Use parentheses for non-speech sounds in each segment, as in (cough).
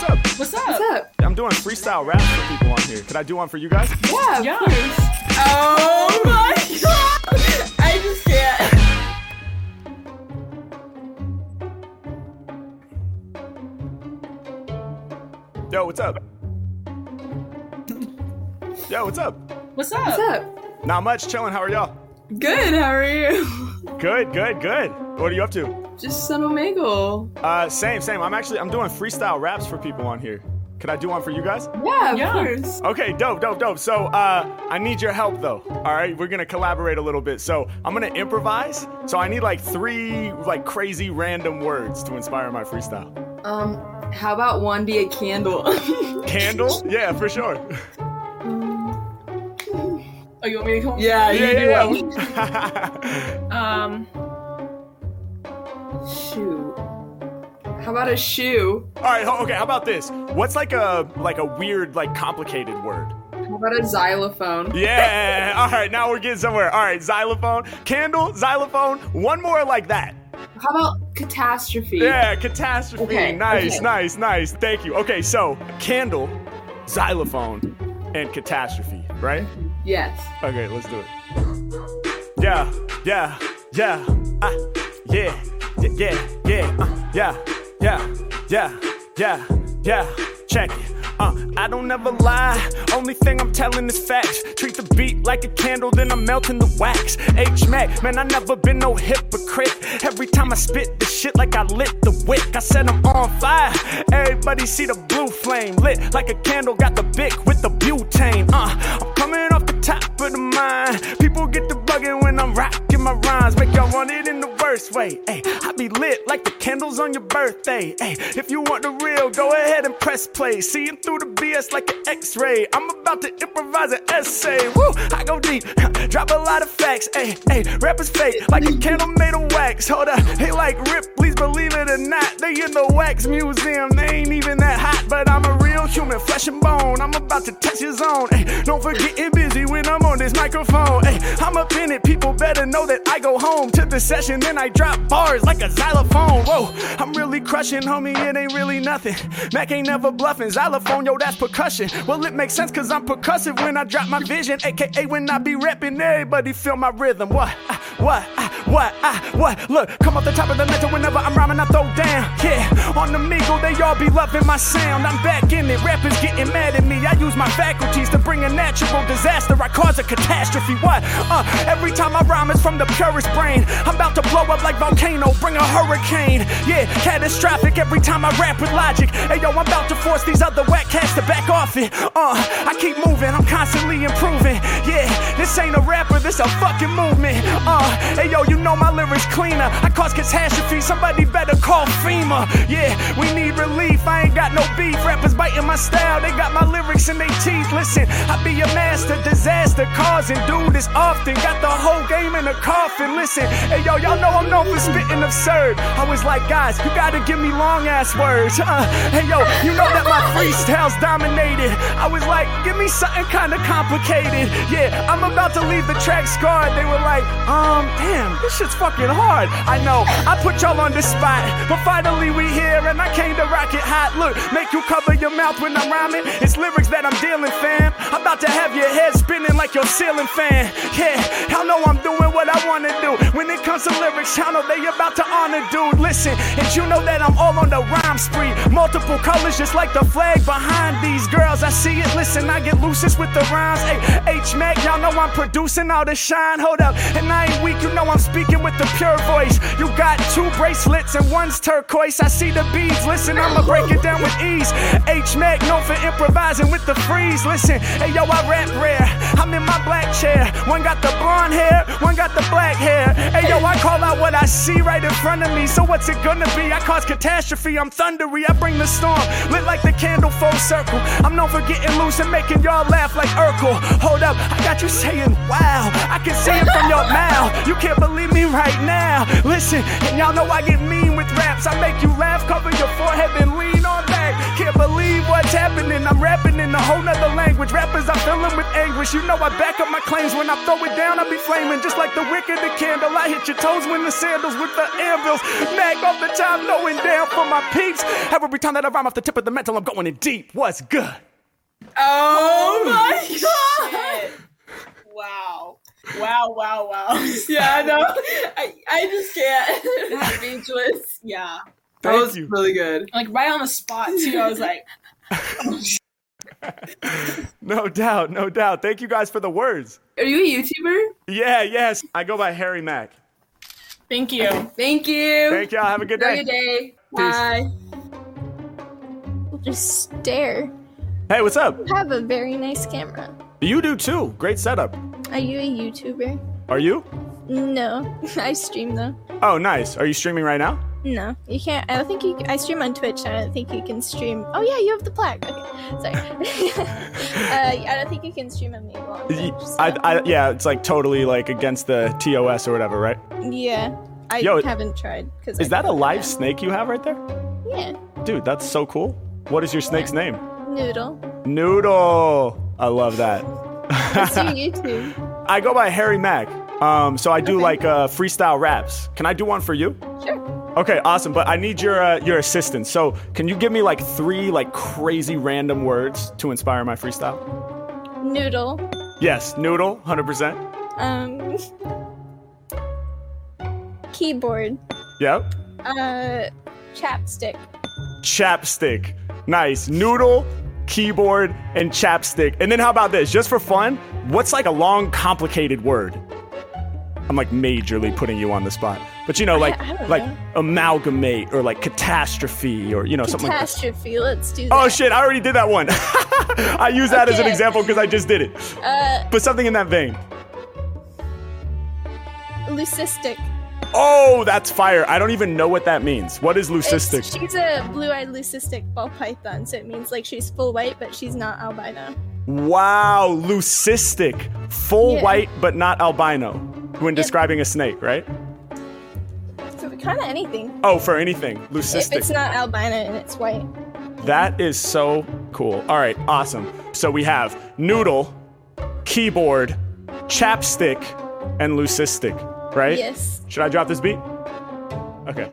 what's up? What's up? What's up? I'm doing freestyle raps for people on here. Could I do one for you guys? Yeah, of Yeah. course. Oh my god! I just can't. Yo, what's up? Yo, what's up? What's up? What's up? Not much, chilling. How are y'all? Good, how are you? Good, good, good. What are you up to? Just Son Omegle. Uh, same, same. I'm actually I'm doing freestyle raps for people on here. Can I do one for you guys? Yeah, of Yeah. course. Okay, dope, dope, dope. So, uh, I need your help though. All right, we're gonna collaborate a little bit. So, I'm gonna improvise. So, I need like three like crazy random words to inspire my freestyle. Um, how about one be a candle? (laughs) Candle? Yeah, for sure. Oh, you want me to come? yeah, you yeah, do yeah, one. yeah. (laughs) Um, Shoe. How about a shoe? All right, okay. How about this? What's like a like a weird like complicated word? How about a xylophone? Yeah. All right, now we're getting somewhere. All right, xylophone, candle, xylophone. One more like that. How about catastrophe? Yeah, catastrophe. Okay, nice, okay. nice, nice. Thank you. Okay, so candle, xylophone, and catastrophe, right? Yes. Okay, let's do it. Yeah, yeah, yeah, ah, yeah, yeah, yeah, yeah, uh, yeah, yeah, yeah, yeah, yeah. Check it. Uh, I don't ever lie. Only thing I'm telling is facts. Treat the beat like a candle, then I'm melting the wax. H Mack, man, I never been no hypocrite. Every time I spit the shit like I lit the wick. I said I'm on fire. Everybody see the blue flame lit like a candle. Got the bic with the butane. Uh, I'm coming off the top of the mind. People get the bugging when I'm rocking my rhymes. Make y'all want it in the worst way. Ay, I be lit like the candles on your birthday. Ay, if you want the real, go ahead and press play. Seeing through the BS like an X-ray. I'm about to improvise an essay. Woo, I go deep, (laughs) drop a lot of facts. Ay, ay, rappers fake like a candle made of wax. Hold up, they like Ripley's, believe it or not. They in the wax museum. They ain't even that hot, but I'm a real human, flesh and bone. I'm about to touch your zone. Ay, don't forget it busy when I'm on this microphone. Ay, I'm up in it. People better know that I go home to the session, then drop bars like a xylophone. Whoa, I'm really crushing, homie. It ain't really nothing. Mack ain't never bluffing. Xylophone, yo, that's percussion. Well, it makes sense cause I'm percussive when I drop my vision, aka when I be rapping. Everybody feel my rhythm. What? Ah, What? Ah, What? Ah, What? Look, come off the top of the mental whenever I'm rhyming, I throw down. On the Migo, they all be loving my sound. I'm back in it. Rappers getting mad at me. I use my faculties to bring a natural disaster. I cause a catastrophe. What? Uh, every time I rhyme, it's from the purest brain. I'm about to blow up like volcano, bring a hurricane. Yeah, catastrophic every time I rap with logic. Hey yo, I'm about to force these other whack cats to back off it. Uh, I keep moving, I'm constantly improving. Yeah, this ain't a rapper, this a fucking movement. Uh, hey yo, you know my lyrics cleaner. I cause catastrophe, somebody better call FEMA. Yeah, we need relief, I ain't got no beef. Rappers biting my style, they got my lyrics in their teeth. Listen, I be a master, disaster causing. Do this often, got the whole game in a coffin. Listen, hey yo, y'all know I'm known for spitting absurd. I was like, guys, you gotta give me long ass words. Uh, hey yo, you know that my freestyles dominated. I was like, give me something kinda complicated. Yeah, I'm about to leave the track scarred. They were like, um, damn, this shit's fucking hard. I know, I put y'all on the spot, but finally we here and I came to rock it hot. Look, make you cover your mouth when I'm rhyming. It's lyrics that I'm dealing, fam. I'm about to have your head spinning like your ceiling fan. Yeah, y'all know I'm doing what I wanna do. When it comes to lyrics, y'all know they about to honor, dude. Listen, and you know that I'm all on the rhyme spree. Multiple colors, just like the flag behind these girls. I see it, listen, I get loosest with the rhymes. Hey, H Mack, y'all know I'm producing all the shine. Hold up, and I ain't weak, you know I'm speaking with the pure voice. You got two bracelets and one's turquoise. I see the beads, listen, I'ma break it down with ease. H Mack, known for improvising with the freeze. Listen, hey yo, I rap rare. I'm in my black chair. One got the blonde hair, one got the black hair. Hey yo, I call out what I see right in front of me. So what's it gonna be? I cause catastrophe, I'm thundery, I bring the storm. Lit like the candle full circle. I'm known for getting loose and making y'all laugh like Urkel. Hold up, I got you saying wow. I can see it from your mouth. You can't believe me right now. Listen, and y'all know I get mean with raps. I make you laugh, cover your forehead, on back. Can't believe what's happening. I'm rapping in a whole nother language. language. Rappers, I'm filling with anguish. You know I back up my claims. When I throw it down, I be flaming. Just like the wick of the candle. I hit your toes when the sandals with the anvils. Mag off the time, knowing down for my peeps. Every time that I rhyme off the tip of the mental, I'm going in deep. What's good? Oh, oh my god! Wow. Wow, wow, wow. (laughs) Yeah, no. I, I just can't. That (laughs) speechless. Yeah. That was you. really good. Like right on the spot too. I was (laughs) like, (laughs) No doubt, no doubt. Thank you guys for the words. Are you a YouTuber? Yeah, yes. I go by Harry Mack. thank you. (laughs) Thank you. Thank y'all. Have a good day. Have day. a good day. Peace. Bye. Just stare. Hey, what's up? You have a very nice camera. You do too. Great setup. Are you a YouTuber? Are you? No, I stream though. Oh, nice. Are you streaming right now? No, you can't. I don't think you. I stream on Twitch. I don't think you can stream. Oh yeah, you have the plaque. Okay, sorry. (laughs) uh, I don't think you can stream on Omegle. on Twitch, so- I, I, yeah, it's like totally like against the TOS or whatever, right? yeah, I Yo, haven't tried because. Is that a live snake you have right there? Yeah, Dude, that's so cool. What is your snake's name? noodle. Noodle. I love that. What's your YouTube? (laughs) I go by Harry Mack. Um, so I do Okay. like uh, freestyle raps. Can I do one for you? Sure. Okay, awesome. But I need your uh, your assistance. So can you give me like three like crazy random words to inspire my freestyle? Noodle. Yes, noodle, hundred percent. Um. Keyboard. Yep. Uh, chapstick. Chapstick. Nice. Noodle, keyboard, and chapstick. And then how about this? Just for fun, what's like a long, complicated word? I'm like majorly putting you on the spot. But you know, like I don't like know. amalgamate or like catastrophe or you know something like that. Catastrophe. Let's do that. Oh shit, I already did that one. (laughs) I use that as an example because I just did it. Uh, But something in that vein. leucistic. Oh, that's fire. I don't even know what that means. What is leucistic? It's- she's a blue-eyed leucistic ball python, so it means like she's full white, but she's not albino. Wow, leucistic. Full Yeah. white but not albino when describing a snake, right? Kind of anything. Oh, for anything. Leucistic. If it's not albino and it's white. That is so cool. All right, awesome. So we have noodle, keyboard, chapstick, and leucistic, right? Yes. Should I drop this beat? Okay.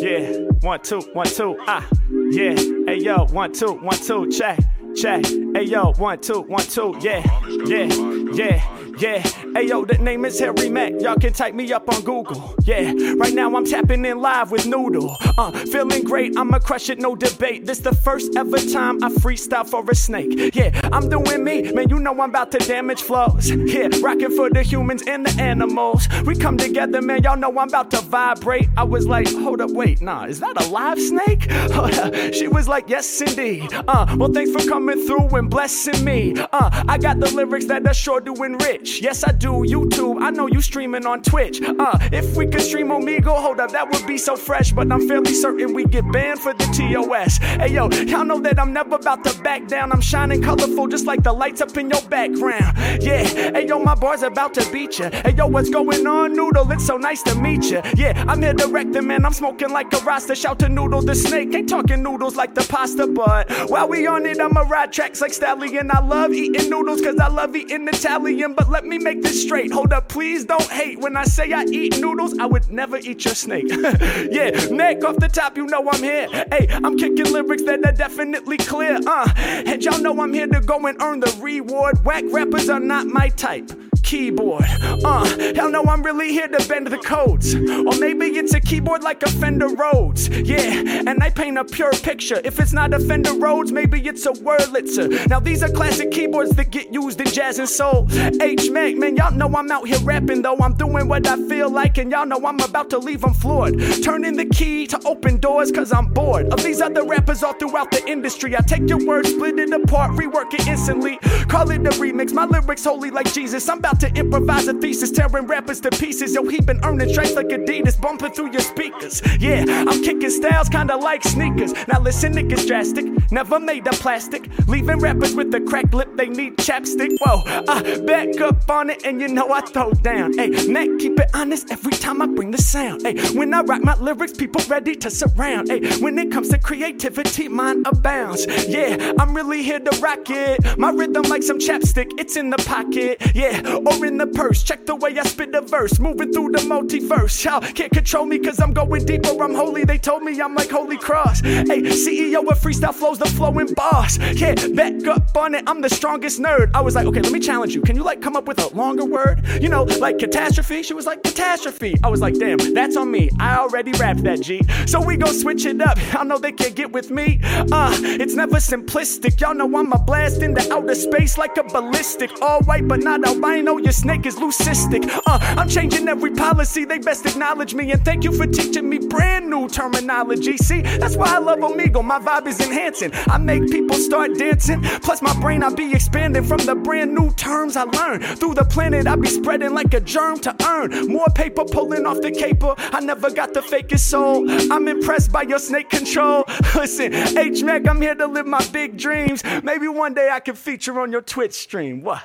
Yeah, one, two, one, two, ah. Yeah, hey yo, one, two, one, two, check, check. Hey yo, one, two, one, two, yeah, yeah, yeah, yeah. Hey yo, the name is Harry Mack. Y'all can type me up on Google. Yeah, right now I'm tapping in live with Noodle. Uh, feeling great, I'ma crush it, no debate. This the first ever time I freestyle for a snake. Yeah, I'm doing me, man. You know I'm about to damage flows. Yeah, rocking for the humans and the animals. We come together, man. Y'all know I'm about to vibrate. I was like, hold up, wait, nah, is that a live snake? (laughs) Hold up. She was like, yes, indeed. Uh, well, thanks for coming through and blessing me. Uh, I got the lyrics that are sure to enrich. Yes, I do. YouTube, I know you streaming on Twitch. Uh, if we could stream Omegle, hold up, that would be so fresh. But I'm fairly certain we get banned for the TOS. Hey yo, y'all know that I'm never about to back down. I'm shining colorful just like the lights up in your background. Yeah, hey yo, my bar's about to beat ya. Hey yo, what's going on, Noodle? It's so nice to meet ya. Yeah, I'm here to wreck the man. I'm smoking like a Rasta. Shout to Noodle the snake. Ain't talking noodles like the pasta, but while we on it, I'ma ride tracks like Stallion. I love eating noodles cause I love eating Italian. But let me make this straight. Hold up, please don't hate. When I say I eat noodles, I would never eat your snake. (laughs) yeah, neck off the top, you know I'm here. Hey, I'm kicking lyrics that are definitely clear. Uh, and y'all know I'm here to go and earn the reward. Whack rappers are not my type. Keyboard, uh, hell no, I'm really here to bend the codes. Or maybe it's a keyboard like a Fender Rhodes. Yeah, and I paint a pure picture. If it's not a Fender Rhodes, maybe it's a Wurlitzer. Now these are classic keyboards that get used in jazz and soul. H Mack, man, y'all know I'm out here rapping though. I'm doing what I feel like, and y'all know I'm about to leave them floored. Turning the key to open doors, cause I'm bored of these other rappers all throughout the industry. I take your words, split it apart, rework it instantly. Call it a remix, my lyrics holy like Jesus. I'm about to improvise a thesis, tearing rappers to pieces. Yo, he been earning stripes like Adidas, bumping through your speakers. Yeah, I'm kicking styles kinda like sneakers. Now listen, gets drastic. never made of plastic. Leaving rappers with a cracked lip, they need chapstick. Whoa, I back up on it, and you know I throw down. Hey, neck, keep it honest every time I bring the sound. Hey, when I rock my lyrics, people ready to surround. Hey, when it comes to creativity, mine abounds. Yeah, I'm really here to rock it. My rhythm like some chapstick, it's in the pocket. Yeah, or in the purse. Check the way I spit the verse, moving through the multiverse. Y'all can't control me, cause I'm going deeper. I'm holy. They told me I'm like Holy Cross. Hey, CEO of Freestyle Flows, the flowing boss. Yeah, back up on it, I'm the strongest nerd. I was like, okay, let me challenge you. Can you like come up with a longer word? You know, like catastrophe? She was like, catastrophe. I was like, damn, that's on me. I already rapped that G. So we gon' switch it up. I know they can't get with me. Uh, it's never simplistic. Y'all know I'm a blast into outer space like a ballistic. All white, but not albino. Your snake is leucistic. Uh, I'm changing every policy. They best acknowledge me. And thank you for teaching me brand new terminology. See, that's why I love Omegle. My vibe is enhancing. I make people start dancing. Plus, my brain, I be expanding from the brand new terms I learn. Through the planet, I be spreading like a germ to earn. More paper pulling off the caper. I never got the fakest soul. I'm impressed by your snake control. (laughs) Listen, H Mack, I'm here to live my big dreams. Maybe one day I can feature on your Twitch stream. What?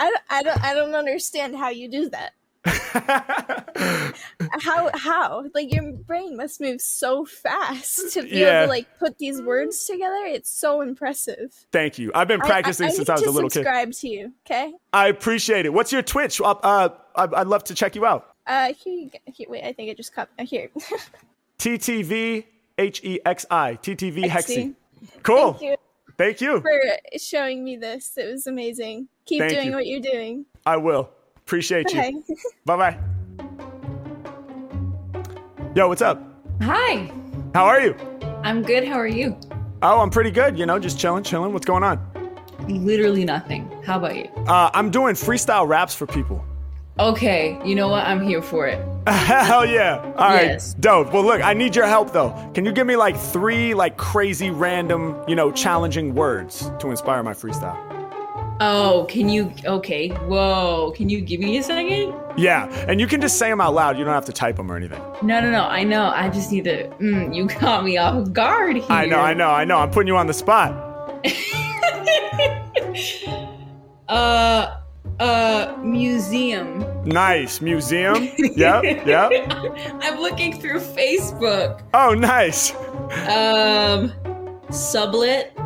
I don't, I don't, I don't understand how you do that. (laughs) how how like your brain must move so fast to be able to like put these words together it's so impressive Thank you. I've been practicing I, I since I was a little kid. subscribe to you okay I appreciate it. What's your Twitch? Uh, uh, I'd love to check you out. uh here you go here, wait i think it just cut uh, here (laughs) TTV H E X I. TTV Hexy. Hexy. Cool. thank you Thank you. for showing me this it was amazing keep Thank doing you. what you're doing I will. Appreciate you. (laughs) Bye bye. Yo, what's up? Hi, How are you? I'm good. How are you? Oh, I'm pretty good. You know, just chilling, chilling. What's going on? Literally nothing. How about you? Uh, I'm doing freestyle raps for people. Okay, you know what? I'm here for it. (laughs) Hell yeah. All right. Yes. Dope. Well, look, I need your help though. Can you give me like three like crazy random, you know, challenging words to inspire my freestyle? Oh, can you? Okay, whoa. Can you give me a second? Yeah. And you can just say them out loud. You don't have to type them or anything. No, no, no. I know. I just need to. Mm, you caught me off guard here. I know, I know, I know. I'm putting you on the spot. (laughs) Uh, uh, museum. Nice. Museum. yep, yep. (laughs) I'm looking through Facebook. Oh, nice. Um, sublet.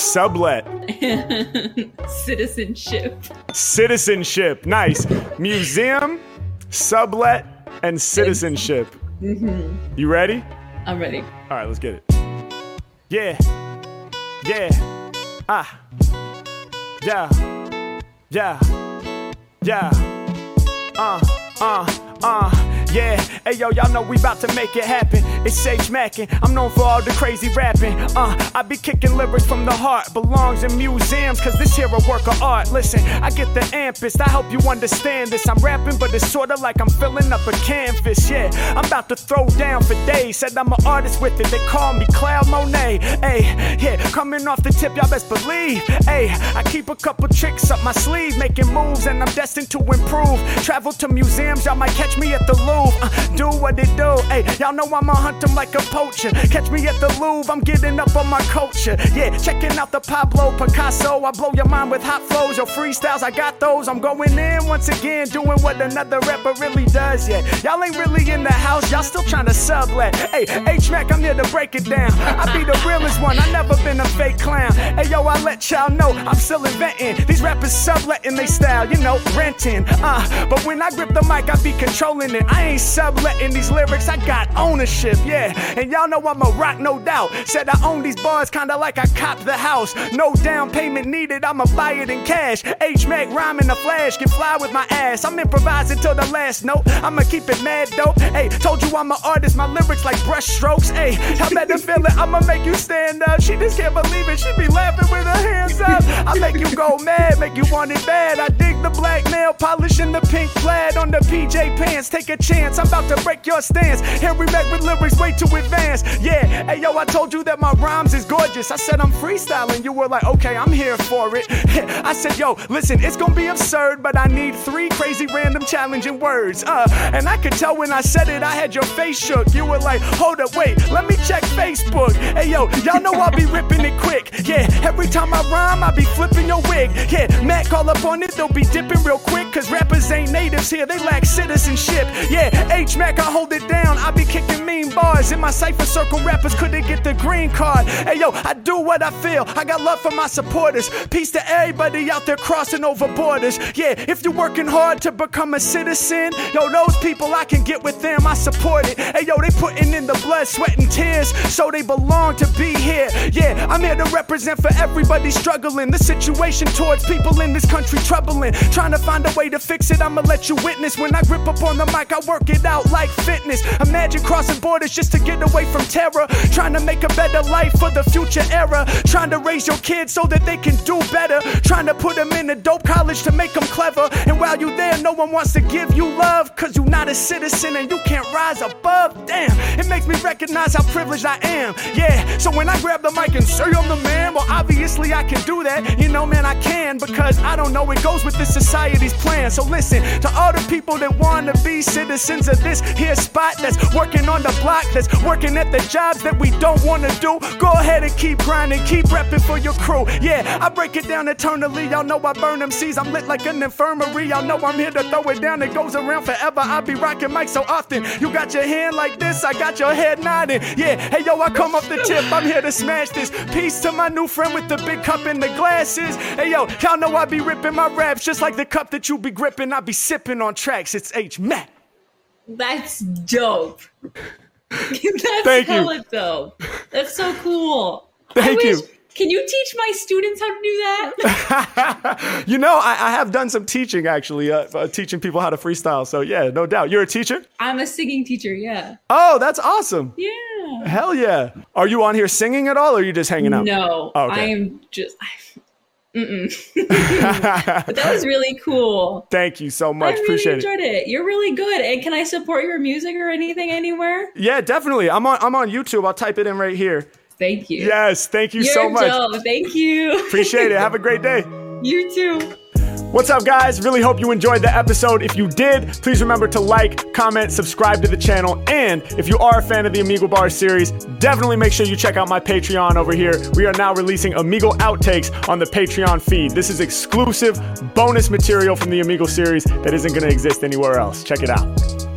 Sublet. (laughs) Citizenship. Citizenship. Nice. Museum, sublet, and citizenship. hmm You ready? I'm ready. All right, let's get it. Yeah. Yeah. Ah. Yeah. Yeah. Yeah. Uh, uh, uh. Yeah, hey yo, y'all know we about to make it happen. It's Sage Mackin. I'm known for all the crazy rapping. Uh, I be kicking lyrics from the heart. Belongs in museums, cause this here a work of art. Listen, I get the ampest. I hope you understand this. I'm rapping, but it's sorta like I'm filling up a canvas. Yeah, I'm about to throw down for days. Said I'm an artist with it. They call me Claude Monet. Hey, yeah, coming off the tip, y'all best believe. Hey, I keep a couple tricks up my sleeve, making moves, and I'm destined to improve. Travel to museums, y'all might catch me at the Louvre. Uh, do what it do. Hey, y'all know I'ma hunt 'em like a poacher. Catch me at the Louvre, I'm getting up on my culture. Yeah, checking out the Pablo Picasso. I blow your mind with hot flows. Your freestyles, I got those. I'm going in once again, doing what another rapper really does. Yeah, y'all ain't really in the house, y'all still trying to sublet. Hey, H Mack, I'm here to break it down. I be the realest one, I never been a fake clown. Hey, yo, I let y'all know I'm still inventing. These rappers subletting they style, you know, renting. Uh, but when I grip the mic, I be controlling it. I ain't subletting these lyrics, I got ownership, yeah. And y'all know I'm a rock, no doubt. Said I own these bars, kinda like I copped the house. No down payment needed, I'ma buy it in cash. H Mack rhyming the flash, can fly with my ass. I'm improvising till the last note. I'ma keep it mad dope. Hey, told you I'm an artist, my lyrics like brush strokes. Hey, y'all better feel it, I'ma make you stand up. She just can't believe it, she be laughing with her hands up. I make you go mad, make you want it bad. I dig the black nail polish and the pink plaid on the PJ pants. Take a chance, I'm about to break your stance. Henry Mack with lyrics way too advanced. Yeah, hey yo, I told you that my rhymes is gorgeous. I said I'm freestyling. You were like, okay, I'm here for it. (laughs) I said, yo, listen, it's gonna be absurd, but I need three crazy random challenging words. Uh, and I could tell when I said it, I had your face shook. You were like, hold up, wait, let me check Facebook. Hey yo, y'all know I'll be ripping it quick. Yeah, every time I rhyme, I be flipping your wig. Yeah, Matt call up on it, they'll be dipping real quick. Cause rappers ain't natives here, they lack citizenship. Yeah, H Mack, I hold it down. I be kicking mean In my cipher circle, rappers couldn't get the green card. Hey yo, I do what I feel. I got love for my supporters. Peace to everybody out there crossing over borders. Yeah, if you're working hard to become a citizen, yo, those people I can get with them. I support it. Hey yo, they putting in the blood, sweat, and tears, so they belong to be here. Yeah, I'm here to represent for everybody struggling. The situation towards people in this country troubling. Trying to find a way to fix it. I'ma let you witness. When I grip up on the mic, I work it out like fitness. Imagine crossing borders just to get away from terror. Trying to make a better life for the future era. Trying to raise your kids so that they can do better. Trying to put them in a dope college to make them clever. And while you're there, no one wants to give you love. Cause you not a citizen and you can't rise above. Damn, it makes me recognize how privileged I am. Yeah, so when I grab the mic and say I'm the man, well, obviously I can do that. You know, man, I can because I don't know it goes with this society's plan. So listen to all the people that wanna be citizens of this here spot that's working on the block, that's working at the jobs that we don't wanna do. Go ahead and keep grinding, keep repping for your crew. Yeah, I break it down eternally. Y'all know I burn them seas. I'm lit like an infirmary. Y'all know I'm here to throw it down. It goes around forever. I be rocking mics so often. You got your hand like this, I got your head nodding. Yeah, hey yo, I come off the tip. I'm here to smash this. Peace to my new friend with the big cup and the glasses. Hey yo, y'all know I be ripping my raps just like the cup that you be gripping. I be sipping on tracks. It's H Mack. That's dope. (laughs) That's Thank you. hella dope. That's so cool. I Thank you. Can you teach my students how to do that? (laughs) you know, I, I have done some teaching actually, uh, uh, teaching people how to freestyle. So yeah, no doubt. You're a teacher? I'm a singing teacher. Yeah. Oh, that's awesome. Yeah. Hell yeah. Are you on here singing at all or are you just hanging out? No, Oh, okay. I'm just. (laughs) But that was really cool. Thank you so much. I really Appreciate it. enjoyed it. You're really good. And can I support your music or anything anywhere? Yeah, definitely. I'm on I'm on YouTube. I'll type it in right here. Thank you. Yes, thank you You're so much. dope. Thank you. Appreciate it. Have a great day. you too. What's up, guys? Really hope you enjoyed the episode. If you did, please remember to like, comment, subscribe to the channel. And if you are a fan of the Omegle Bar series, definitely make sure you check out my Patreon over here. We are now releasing Omegle outtakes on the Patreon feed. This is exclusive bonus material from the Amigo series that isn't going to exist anywhere else. Check it out.